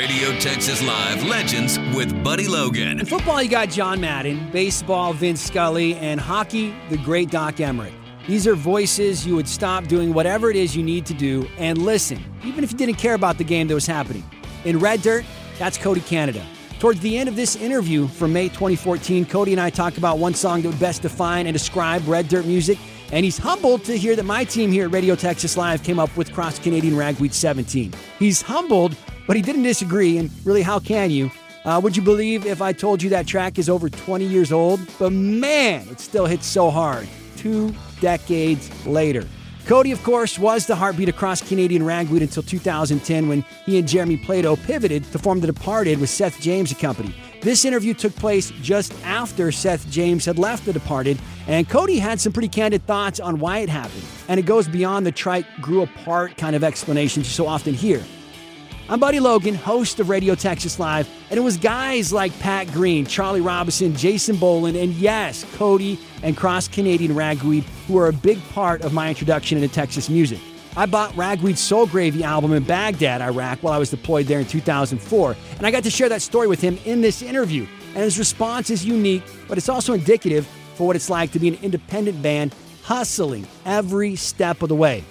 Radio Texas Live Legends with Buddy Logan. In football, you got John Madden, baseball, Vince Scully, and hockey, the great Doc Emrick. These are voices you would stop doing whatever it is you need to do and listen, even if you didn't care about the game that was happening. In Red Dirt, that's Cody Canada. Towards the end of this interview from May 2014, Cody and I talk about one song that would best define and describe Red Dirt music, and he's humbled to hear that my team here at Radio Texas Live came up with Cross Canadian Ragweed 17. He's humbled, but he didn't disagree, and really, how can you? Uh, would you believe if I told you that track is over 20 years old? But man, it still hits so hard. Two decades later. Cody, of course, was the heartbeat across Canadian ragweed until 2010 when he and Jeremy Plato pivoted to form The Departed with Seth James company. This interview took place just after Seth James had left The Departed, and Cody had some pretty candid thoughts on why it happened. And it goes beyond the trite grew apart kind of explanations you so often hear. I'm Buddy Logan, host of Radio Texas Live, and it was guys like Pat Green, Charlie Robison, Jason Boland, and yes, Cody and Cross Canadian Ragweed who are a big part of my introduction into Texas music. I bought Ragweed's Soul Gravy album in Baghdad, Iraq, while I was deployed there in 2004, and I got to share that story with him in this interview. And his response is unique, but it's also indicative for what it's like to be an independent band hustling every step of the way.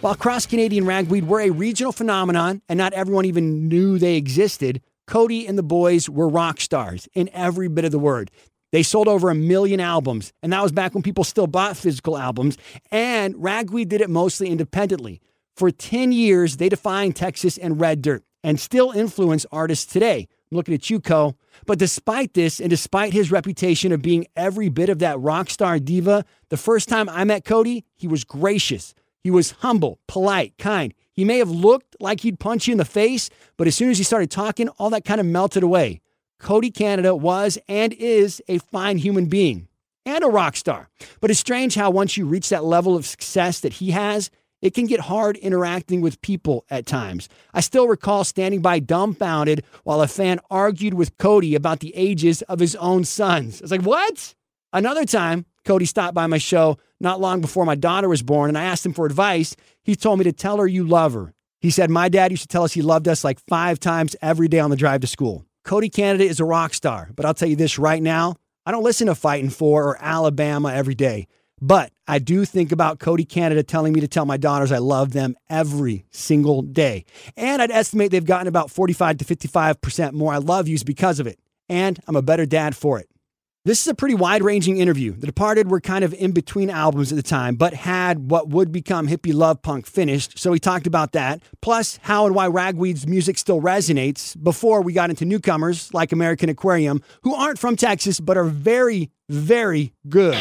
While Cross Canadian Ragweed were a regional phenomenon and not everyone even knew they existed, Cody and the boys were rock stars in every bit of the word. They sold over a million albums, and that was back when people still bought physical albums, and Ragweed did it mostly independently. For 10 years, they defined Texas and Red Dirt and still influence artists today. I'm looking at you, Koe. But despite this, and despite his reputation of being every bit of that rock star diva, the first time I met Cody, he was gracious. He was humble, polite, kind. He may have looked like he'd punch you in the face, but as soon as he started talking, all that kind of melted away. Cody Canada was and is a fine human being and a rock star. But it's strange how once you reach that level of success that he has, it can get hard interacting with people at times. I still recall standing by dumbfounded while a fan argued with Cody about the ages of his own sons. I was like, what? Another time, Cody stopped by my show not long before my daughter was born, and I asked him for advice. He told me to tell her you love her. He said, My dad used to tell us he loved us like five times every day on the drive to school. Cody Canada is a rock star, but I'll tell you this right now I don't listen to Fighting For or Alabama every day. But I do think about Cody Canada telling me to tell my daughters I love them every single day. And I'd estimate they've gotten about 45 to 55% more I love yous because of it. And I'm a better dad for it. This is a pretty wide ranging interview. The Departed were kind of in between albums at the time, but had what would become hippie love punk finished. So we talked about that, plus how and why Ragweed's music still resonates before we got into newcomers like American Aquarium, who aren't from Texas but are very, very good.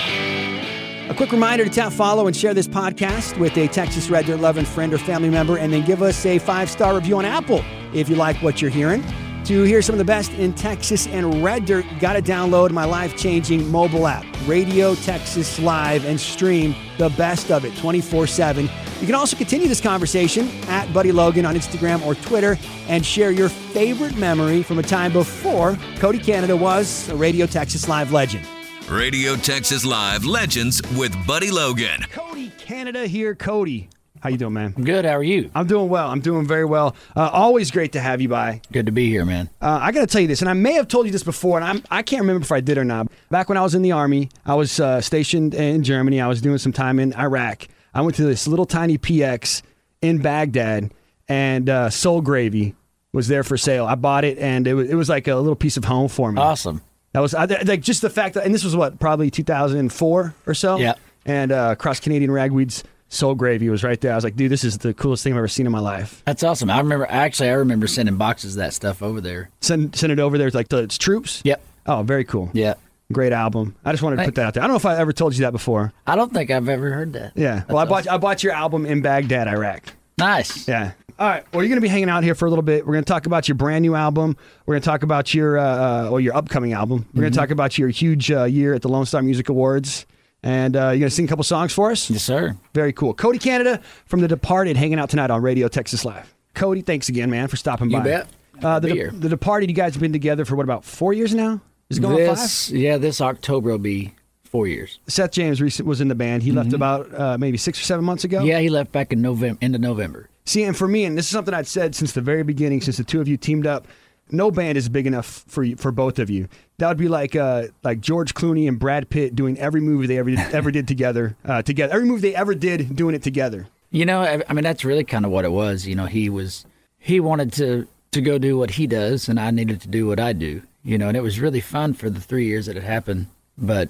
A quick reminder to tap follow and share this podcast with a Texas Red Dirt loving friend or family member, and then give us a five star review on Apple if you like what you're hearing. To hear some of the best in Texas and Red Dirt, you got to download my life changing mobile app, Radio Texas Live, and stream the best of it 24 7. You can also continue this conversation at Buddy Logan on Instagram or Twitter and share your favorite memory from a time before Cody Canada was a Radio Texas Live legend. Radio Texas Live Legends with Buddy Logan. Cody Canada here, Cody. How you doing, man? I'm good. How are you? I'm doing well. I'm doing very well. Uh, always great to have you by. Good to be here, man. Uh, I got to tell you this, and I may have told you this before, and I'm, I can't remember if I did or not. Back when I was in the Army, I was uh, stationed in Germany. I was doing some time in Iraq. I went to this little tiny PX in Baghdad, and uh, Soul Gravy was there for sale. I bought it, and it was, it was like a little piece of home for me. Awesome. That was I, like just the fact that, and this was what, probably 2004 or so? Yeah. And uh, Cross Canadian Ragweeds Soul Gravy was right there. I was like, dude, this is the coolest thing I've ever seen in my life. That's awesome. I remember actually I remember sending boxes of that stuff over there. Send send it over there. It's like the it's troops. Yep. Oh, very cool. Yeah. Great album. I just wanted to put that out there. I don't know if I ever told you that before. I don't think I've ever heard that. Yeah. well, I bought I bought your album in Baghdad, Iraq. Nice. Yeah. All right. Well, you're going to be hanging out here for a little bit. We're going to talk about your brand new album. We're going to talk about your uh, uh, or your upcoming album. We're going to talk about your huge uh, year at the Lone Star Music Awards. And uh, you're going to sing a couple songs for us? Yes, sir. Very cool. Cody Canada from The Departed hanging out tonight on Radio Texas Live. Cody, thanks again, man, for stopping You by. bet. Uh, the, De- the Departed, you guys have been together for what, about four years now? Is it going This five? yeah, this October will be four years. Seth James recent was in the band. He left about uh, maybe six or seven months ago. Mm-hmm. Yeah, he left back in November, end of November. See, and for me, and this is something I'd said since the very beginning, since the two of you teamed up, no band is big enough for you, for both of you. That would be like uh, like George Clooney and Brad Pitt doing every movie they ever did, ever did together. Uh, together, every movie they ever did, doing it together. You know, I, I mean, that's really kind of what it was. You know, he was he wanted to to go do what he does, and I needed to do what I do. You know, and it was really fun for the three years that it happened. But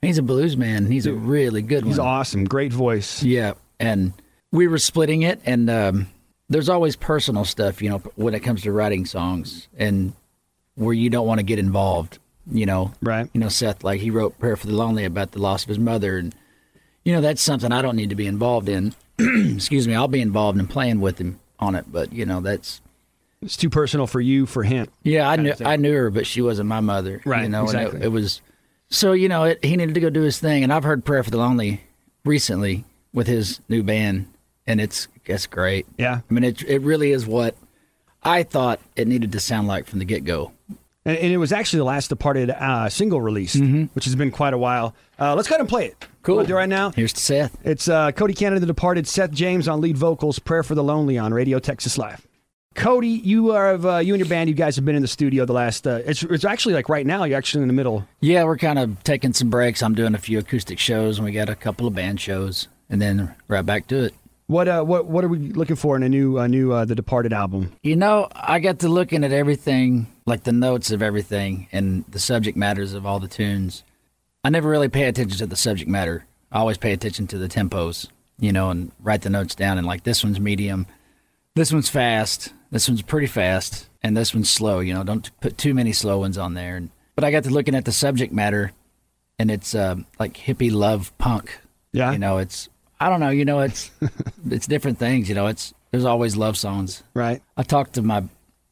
he's a blues man. and He's a really good He's one. awesome, great voice. Yeah, and we were splitting it, and um, there's always personal stuff, you know, when it comes to writing songs, and where you don't want to get involved, you know. Right. You know, Seth, like he wrote "Prayer for the Lonely" about the loss of his mother, and you know that's something I don't need to be involved in. Excuse me, I'll be involved in playing with him on it, but you know that's It's too personal for you, for him. yeah, I knew. I knew her, but she wasn't my mother. Right, You know, and exactly. it, it was so you know it, he needed to go do his thing, and I've heard "Prayer for the Lonely" recently with his new band, and it's it's great. Yeah. I mean it it really is what I thought it needed to sound like from the get go. And, and it was actually the last Departed uh, single release, which has been quite a while. Uh, let's go ahead and play it. Cool. We'll do it right now. Here's to Seth. It's uh, Cody Canada, The Departed, Seth James on lead vocals, Prayer for the Lonely on Radio Texas Live. Cody, you are of, uh, you and your band. You guys have been in the studio the last. Uh, it's it's actually like right now. You're actually in the middle. Yeah, we're kind of taking some breaks. I'm doing a few acoustic shows, and we got a couple of band shows, and then right back to it. What uh what what are we looking for in a new uh, new uh, The Departed album? You know, I got to looking at everything, like the notes of everything and the subject matters of all the tunes. I never really pay attention to the subject matter. I always pay attention to the tempos, you know, and write the notes down. And like this one's medium, this one's fast, this one's pretty fast, and this one's slow. You know, don't put too many slow ones on there. And, but I got to looking at the subject matter, and it's uh, like hippie love punk. Yeah. You know, it's I don't know. You know, it's it's different things. You know, it's there's always love songs. Right. I talked to my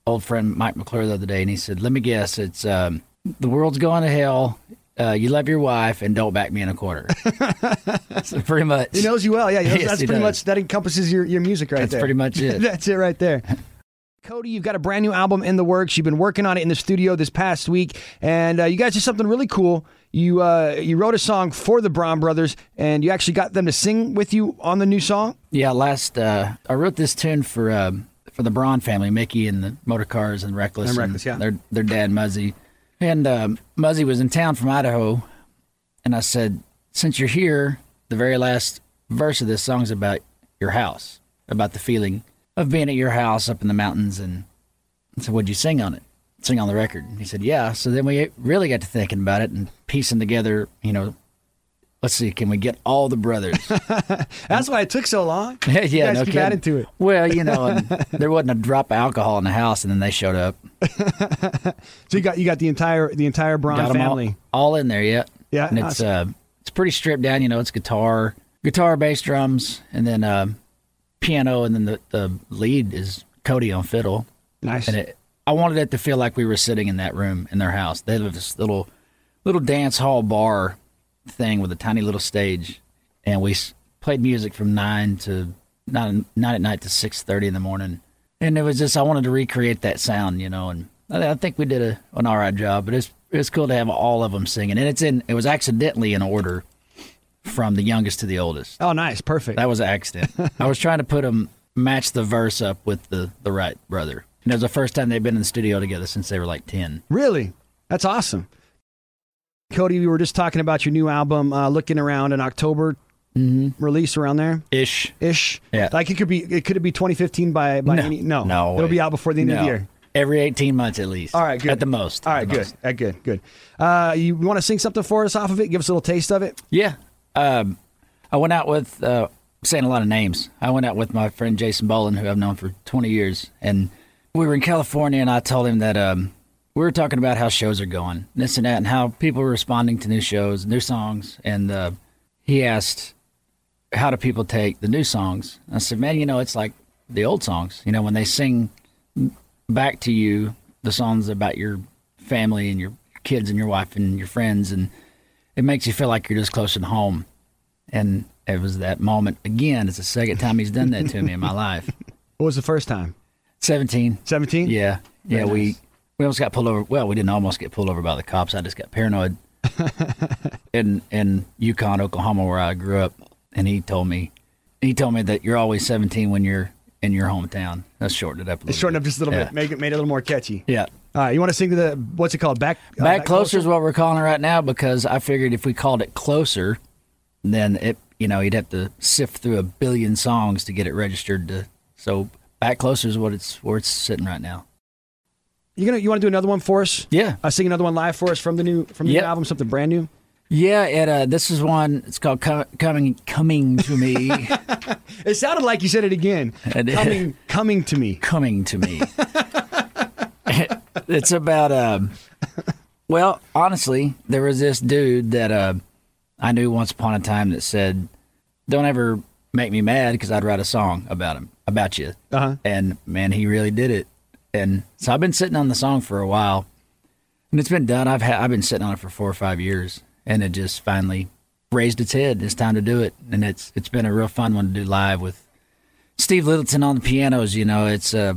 old friend Mike McClure the other day, and he said, "Let me guess, it's um, the world's going to hell. Uh, you love your wife, and don't back me in a quarter." so pretty much. He knows you well. Yeah, that's, Yes, that's pretty does. much that encompasses your, your music right That's there. That's pretty much it. that's it right there. Cody, you've got a brand new album in the works. You've been working on it in the studio this past week, and uh, you guys did something really cool. You uh, you wrote a song for the Braun brothers, and you actually got them to sing with you on the new song. Yeah, last uh, I wrote this tune for um, for the Braun family, Micky and the Motorcars and Reckless, And Reckless, yeah. their their dad Muzzie, and um, Muzzie was in town from Idaho, and I said, since you're here, the very last verse of this song is about your house, about the feeling of being at your house up in the mountains, and so would you sing on it? Sing on the record? He said, yeah. So then we really got to thinking about it and piecing together, you know. Let's see, can we get all the brothers? That's why it took so long. Yeah, you guys no keep kidding. adding to it. Well, you know, there wasn't a drop of alcohol in the house, and then they showed up. So you got you got the entire the entire Braun 'em all, family. all in there, yeah. Yeah, and it's uh, it's pretty stripped down. You know, it's guitar, guitar, bass, drums, and then um, piano, and then the the lead is Cody on fiddle. Nice. And it, I wanted it to feel like we were sitting in that room in their house. They have this little little dance hall bar thing with a tiny little stage, and we played music from nine to nine, nine at night to six thirty in the morning. And it was just I wanted to recreate that sound, you know, and I, I think we did a, an all right job. But it's it's cool to have all of them singing, and it's in it was accidentally in order from the youngest to the oldest. oh, nice, perfect. That was an accident. I was trying to put them match the verse up with the the right brother. And it was the first time they've been in the studio together since they were like ten. Really? That's awesome. Cody, we were just talking about your new album, uh, looking around in October Mm-hmm. release around there Ish. ish. Yeah. Like it could be it could it be 2015 by by No. any no. No It'll way. be out before the end of the year. Every eighteen months at least. All right, good. At the most. All right, good. most. Good, good. Uh, you want to sing something for us off of it? Give us a little taste of it. Yeah. Um, I went out with uh, saying a lot of names. I went out with my friend Jason Boland, who I've known for 20 years, and we were in California, and I told him that um, we were talking about how shows are going, this and that, and how people were responding to new shows, new songs, and uh, he asked, "How do people take the new songs?" I said, "Man, you know, it's like the old songs. You know, when they sing back to you the songs about your family and your kids and your wife and your friends and." it makes you feel like you're just closer to home. And it was that moment again. It's the second time he's done that to me in my life. What was the first time? 17. 17. Yeah. Yeah. Very We, nice. we almost got pulled over. Well, we didn't almost get pulled over by the cops. I just got paranoid in, in Yukon, Oklahoma, where I grew up. And he told me, he told me that you're always 17 when you're in your hometown. Let's shorten it up a little. Shorten up just a little Yeah. bit, make it made it a little more catchy. Yeah. All right, you want to sing to the what's it called? Back uh, Back closer is what we're calling it right now because I figured if we called it closer, then it you know you'd have to sift through a billion songs to get it registered. To so back closer is what it's where it's sitting right now. You gonna you want to do another one for us? Yeah. I uh, sing another one live for us from the new from the Yep. new album, something brand new. Yeah, it, uh, this is one. It's called Com- "Coming Coming to Me." It sounded like you said it again. Coming coming to me. coming to me. it's about um well, honestly, there was this dude that uh, I knew once upon a time that said, "Don't ever make me mad because I'd write a song about him, about you." Uh-huh. And man, he really did it. And so I've been sitting on the song for a while, and it's been done. I've had I've been sitting on it for four or five years, and it just finally raised its head. It's time to do it, and it's it's been a real fun one to do live with Steve Littleton on the pianos. You know, it's uh,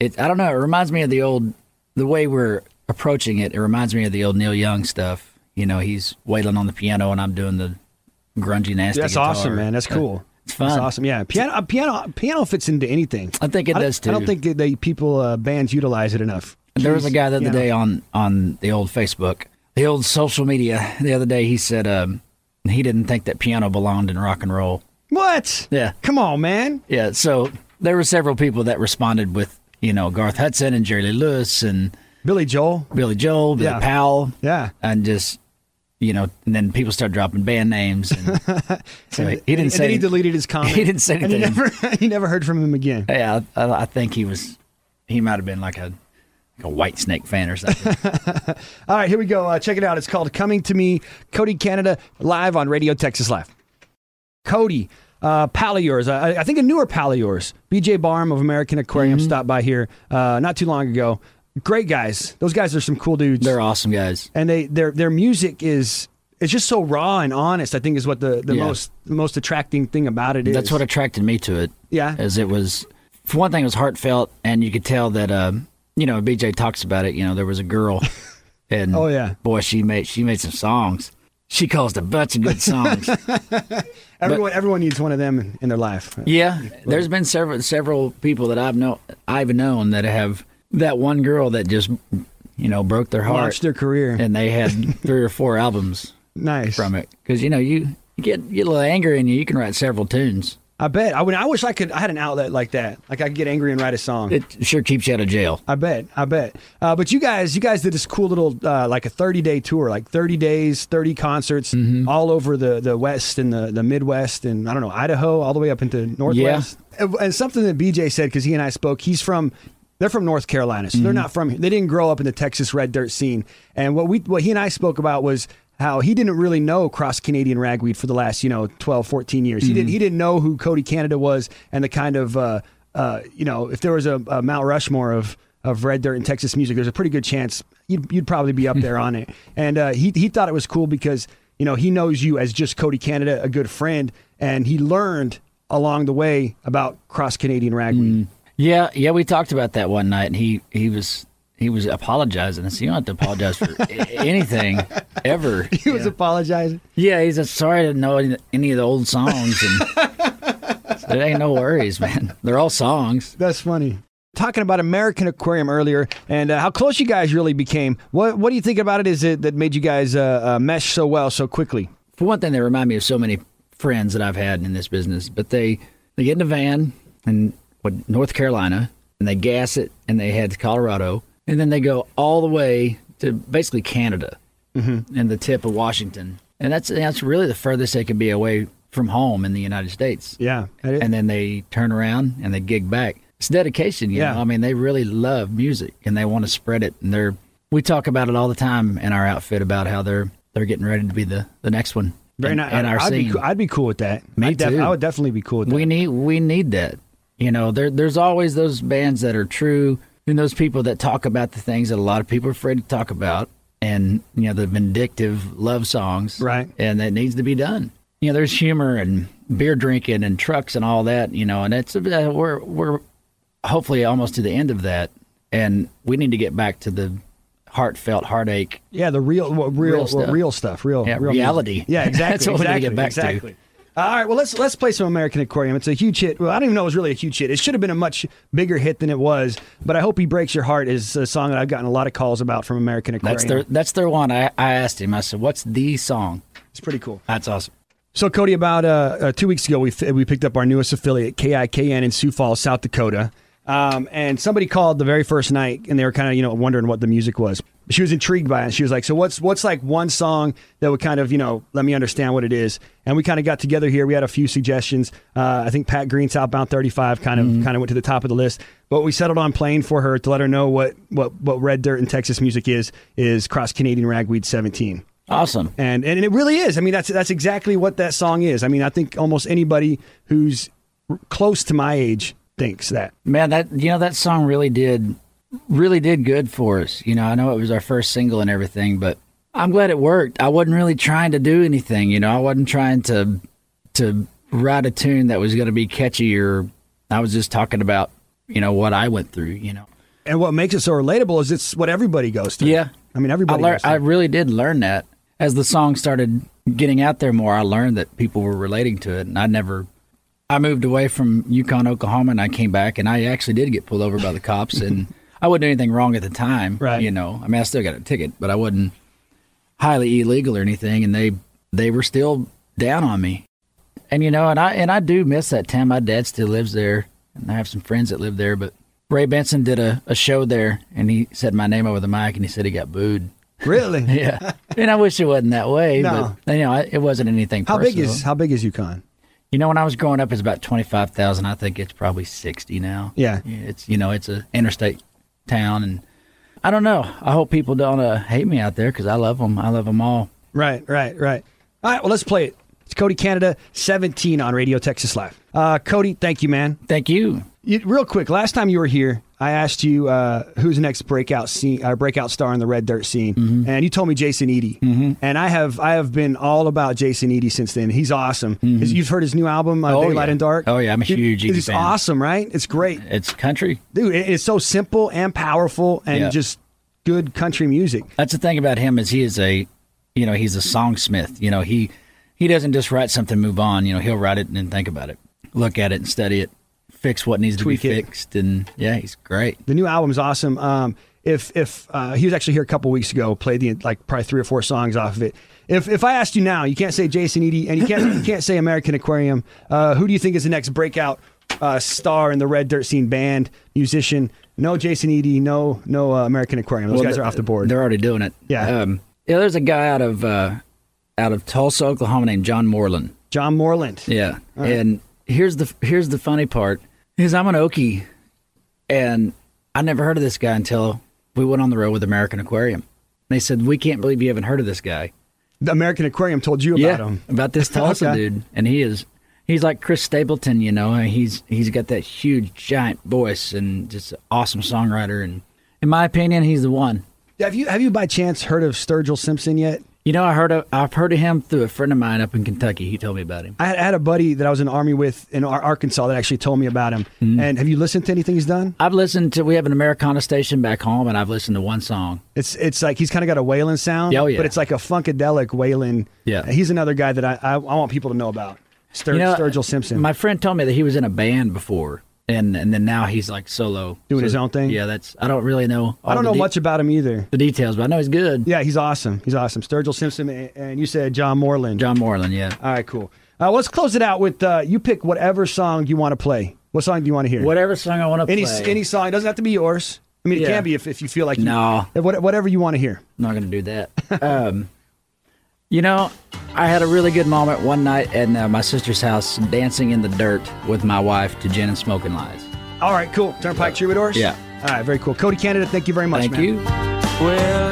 it. I don't know. It reminds me of the old, the way we're approaching it. It reminds me of the old Neil Young stuff. You know, he's wailing on the piano, and I'm doing the grungy nasty. That's guitar. awesome, man. That's Uh, cool. It's fun. That's awesome. Yeah, piano, uh, piano, piano fits into anything. I think it I does too. I don't think that they people uh, bands utilize it enough. There was a guy the other Yeah. day on on the old Facebook, the old social media. The other day, he said um, he didn't think that piano belonged in rock and roll. What? Yeah, Come on, man. yeah. So there were several people that responded with, you know, Garth Hudson and Jerry Lee Lewis and Billy Joel. Billy Joel, Billy Yeah. Powell, Yeah. and just you know, and then people start dropping band names. And so he, he didn't and say he deleted his comment. He didn't say And he anything. never, he never heard from him again. Yeah, I, I think he was. He might have been like a like a Whitesnake fan or something. All right, here we go. Uh, check it out. It's called Coming to Me, Cody Canada, live on Radio Texas Live. Cody, uh, pal of yours, I, I think a newer pal of yours, BJ Barham of American Aquarium, Mm-hmm. stopped by here uh, not too long ago. Great guys. Those guys are some cool dudes. They're awesome guys. and they their their music is it's just so raw and honest. I think is what the, the Yeah. most the most attracting thing about it is. That's what attracted me to it. Yeah. as it was. For one thing, it was heartfelt, and you could tell that. Um, you know, BJ talks about it. You know, there was a girl, and Oh, yeah. boy, she made she made some songs. She caused a bunch of good songs. everyone everyone needs one of them in, in their life. yeah, there's been several several people that I've know I've known that have that one girl that just you know broke their heart, Launched their career. and they had three or four albums nice. from it because you know you, you get you get a little anger in you, you can write several tunes. I bet. I would. I wish I could. I had an outlet like that. Like I could get angry and write a song. It sure keeps you out of jail. I bet. I bet. Uh, but you guys, you guys did this cool little uh, like a 30 day tour, like 30 days, 30 concerts Mm-hmm. all over the the West and the the Midwest and I don't know Idaho, all the way up into Northwest. And, and something that BJ said because he and I spoke. He's from. They're from North Carolina, so Mm-hmm. they're not from. here. They didn't grow up in the Texas red dirt scene. And what we what he and I spoke about was how he didn't really know cross Canadian ragweed for the last you know 12, 14 years. He didn't he didn't know who Cody Canada was and the kind of uh, uh, you know if there was a, a Mount Rushmore of of red dirt and Texas music, there's a pretty good chance you'd, you'd probably be up there on it. And uh, he he thought it was cool because you know he knows you as just Cody Canada, a good friend, and he learned along the way about cross Canadian ragweed. Yeah, yeah, we talked about that one night, and he he was he was apologizing. I said, "You don't have to apologize for anything ever." He was apologizing. Yeah, he said, "Sorry, I didn't know any, any of the old songs." And it ain't no worries, man. They're all songs. That's funny. Talking about American Aquarium earlier and uh, how close you guys really became. What what do you think about it? Is it that made you guys uh, uh, mesh so well so quickly? For one thing, they remind me of so many friends that I've had in this business. But they they get in a van in what, North Carolina, and they gas it, and they head to Colorado, and then they go all the way to basically Canada mm-hmm. and the tip of Washington, and that's that's really the furthest they could be away from home in the United States. Yeah. And then they turn around and they gig back. It's dedication, you Yeah. know. I mean, they really love music and they want to spread it. And they're we talk about it all the time in our outfit about how they're they're getting ready to be the the next one. Very nice. our I'd, be, I'd be cool with that. Me I'd def- too. I would definitely be cool with that. We need we need that. You know, there there's always those bands that are true and those people that talk about the things that a lot of people are afraid to talk about and you know the vindictive love songs. Right. And that needs to be done. You know, there's humor and beer drinking and trucks and all that, you know, and it's uh, we're we're hopefully almost to the end of that and we need to get back to the heartfelt heartache yeah, the real, what, real, Real stuff. real stuff, real, Yeah, real reality. music. Yeah, exactly. That's what we gotta exactly, get back to. All right, well let's let's play some American Aquarium. It's a huge hit. Well, I don't even know it was really a huge hit. It should have been a much bigger hit than it was. But I hope he breaks your heart is a song that I've gotten a lot of calls about from American Aquarium. That's their that's their one. I, I asked him. I said, "What's the song?" It's pretty cool. That's awesome. So Cody, about uh, uh, two weeks ago, we f- we picked up our newest affiliate, KIKN in Sioux Falls, South Dakota. Um, and somebody called the very first night, and they were kind of you know wondering what the music was. She was intrigued by it. She was like, "So what's what's like one song that would kind of you know let me understand what it is?" And we kind of got together here. We had a few suggestions. Uh, I think Pat Green, Southbound 35, kind of kind of went to the top of the list. But we settled on playing for her to let her know what what what Red Dirt and Texas music is is Cross Canadian Ragweed 17 Awesome. and and it really is. I mean, that's that's exactly what that song is. I mean, I think almost anybody who's r- close to my age thinks that. Man, that you know that song really did really did good for us. You know, I know it was our first single and everything, but I'm glad it worked. I wasn't really trying to do anything, you know. I wasn't trying to to write a tune that was going to be catchy or I was just talking about, you know, what I went through, you know. And what makes it so relatable is it's what everybody goes through. Yeah. I mean, I everybody. lear- goes through. I really did learn that as the song started getting out there more. I learned that people were relating to it, and I never. I moved away from Yukon, Oklahoma, and I came back, and I actually did get pulled over by the cops, and I wouldn't do anything wrong at the time. Right. You know, I mean, I still got a ticket, but I wasn't highly illegal or anything, and they they were still down on me. And you know, and I and I do miss that town. My dad still lives there, and I have some friends that live there. But Ray Benson did a, a show there, and he said my name over the mic, and he said he got booed. really. Yeah, and I wish it wasn't that way. No. but you know, I- it wasn't anything. How big is how big is Yukon? You know, when I was growing up, it's about twenty five thousand. I think it's probably sixty now. Yeah. it's you know, it's a interstate town, and I don't know. I hope people don't uh, hate me out there because I love them. I love them all. Right, right, right. All right, well, let's play it. It's Cody Canada, 17 on Radio Texas Live. Uh, Cody, thank you, man. Thank you. You, real quick, last time you were here, I asked you uh, who's the next breakout scene, uh, breakout star in the Red Dirt scene, Mm-hmm. and you told me Jason Eady. Mm-hmm. And I have I have been all about Jason Eady since then. He's awesome. His- You've heard his new album, uh, Mm-hmm. Oh, Daylight yeah. and Dark. Oh, yeah, I'm a huge Eady It's fan. awesome, right? It's great, It's country. dude. it- it's so simple and powerful, and Yeah. just good country music. That's the thing about him is he is a, you know, he's a songsmith. You know, he he doesn't just write something, move on. You know, he'll write it and then think about it, look at it and study it, fix what needs to be it. fixed, and yeah, he's great. The new album's awesome. Um, if if uh, he was actually here a couple weeks ago, played the like probably three or four songs off of it. If if I asked you now, you can't say Jason Eady and you can't you can't say American Aquarium. Uh, who do you think is the next breakout uh, star in the Red Dirt scene? Band, musician? No Jason Eady. No no uh, American Aquarium. Those Well, guys are off the board. They're already doing it. Yeah. Um, yeah. There's a guy out of uh, out of Tulsa, Oklahoma, named John Moreland. John Moreland. Yeah. And here's the here's the funny part is I'm an Okie, and I never heard of this guy until we went on the road with American Aquarium. They said we can't believe you haven't heard of this guy. The American Aquarium told you about him. about this Tulsa Okay. dude, and he is he's like Chris Stapleton, you know. He's he's got that huge giant voice and just an awesome songwriter. And in my opinion, he's the one. Have you have you by chance heard of Sturgill Simpson yet? You know, I heard of, I've heard of him through a friend of mine up in Kentucky. He told me about him. I had, I had a buddy that I was in the army with in Ar- Arkansas that actually told me about him. Mm-hmm. And have you listened to anything he's done? I've listened to we have an Americana station back home, and I've listened to one song. It's it's like he's kind of got a wailing sound, Oh, yeah. but it's like a funkadelic wailing. Yeah. he's another guy that I I, I want people to know about. Stur- You know, Sturgill Simpson. My friend told me that he was in a band before, and and then now he's like solo Doing his own thing? Yeah, that's I don't really know. I don't know de- much about him either. the details, but I know he's good. Yeah, he's awesome. He's awesome. Sturgill Simpson, and, and you said John Moreland. John Moreland, yeah. All right, cool. Uh, let's close it out with uh, you pick whatever song you want to play. What song do you want to hear? Whatever song I want to any play. any song. It doesn't have to be yours. I mean, it Yeah. can be if, if you feel like you, No. whatever you want to hear. I'm not going to do that. um, you know, I had a really good moment one night at uh, my sister's house dancing in the dirt with my wife to Gin and Smoking Lies. All right, cool. Turnpike Troubadours. Yeah. All right, very cool. Cody Canada, thank you very much. Thank man. you. Well,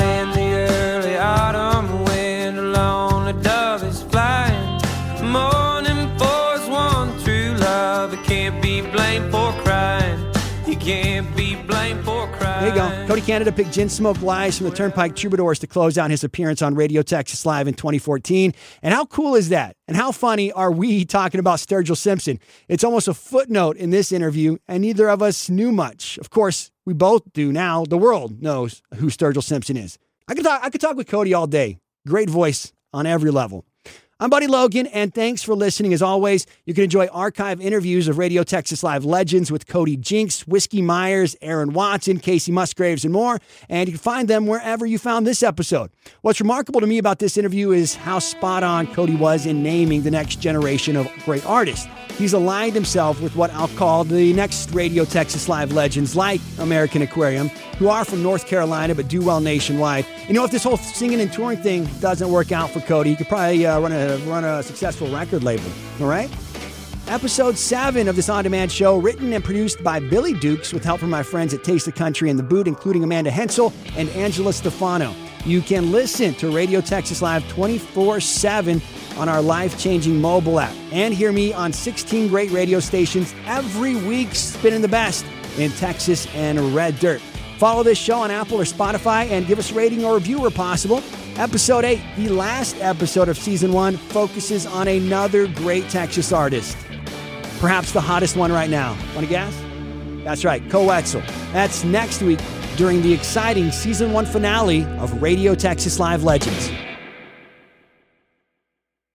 Cody Canada picked Gin Smoke Lies from the Turnpike Troubadours to close out his appearance on Radio Texas Live in 2014. And how cool is that? And how funny are we talking about Sturgill Simpson? It's almost a footnote in this interview, and neither of us knew much. Of course, we both do now. The world knows who Sturgill Simpson is. I could talk, I could talk with Cody all day. Great voice on every level. I'm Buddy Logan, and thanks for listening. As always, you can enjoy archive interviews of Radio Texas Live legends with Cody Jinks, Whiskey Myers, Aaron Watson, Kacey Musgraves, and more. And you can find them wherever you found this episode. What's remarkable to me about this interview is how spot on Cody was in naming the next generation of great artists. He's aligned himself with what I'll call the next Radio Texas Live legends like American Aquarium, who are from North Carolina but do well nationwide. You know, if this whole singing and touring thing doesn't work out for Cody, he could probably uh, run a run a successful record label. All right. Episode 7 of this on demand show, written and produced by Billy Dukes with help from my friends at Taste the Country and the Boot, including Amanda Hensel and Angela Stefano. You can listen to Radio Texas Live 24 7 on our life changing mobile app and hear me on 16 great radio stations every week, spinning the best in Texas and Red Dirt. Follow this show on Apple or Spotify and give us a rating or review where possible. Episode 8, the last episode of season 1, focuses on another great Texas artist. Perhaps the hottest one right now. Want to guess? That's right, Koe Wetzel. That's next week during the exciting season 1 finale of Radio Texas Live Legends.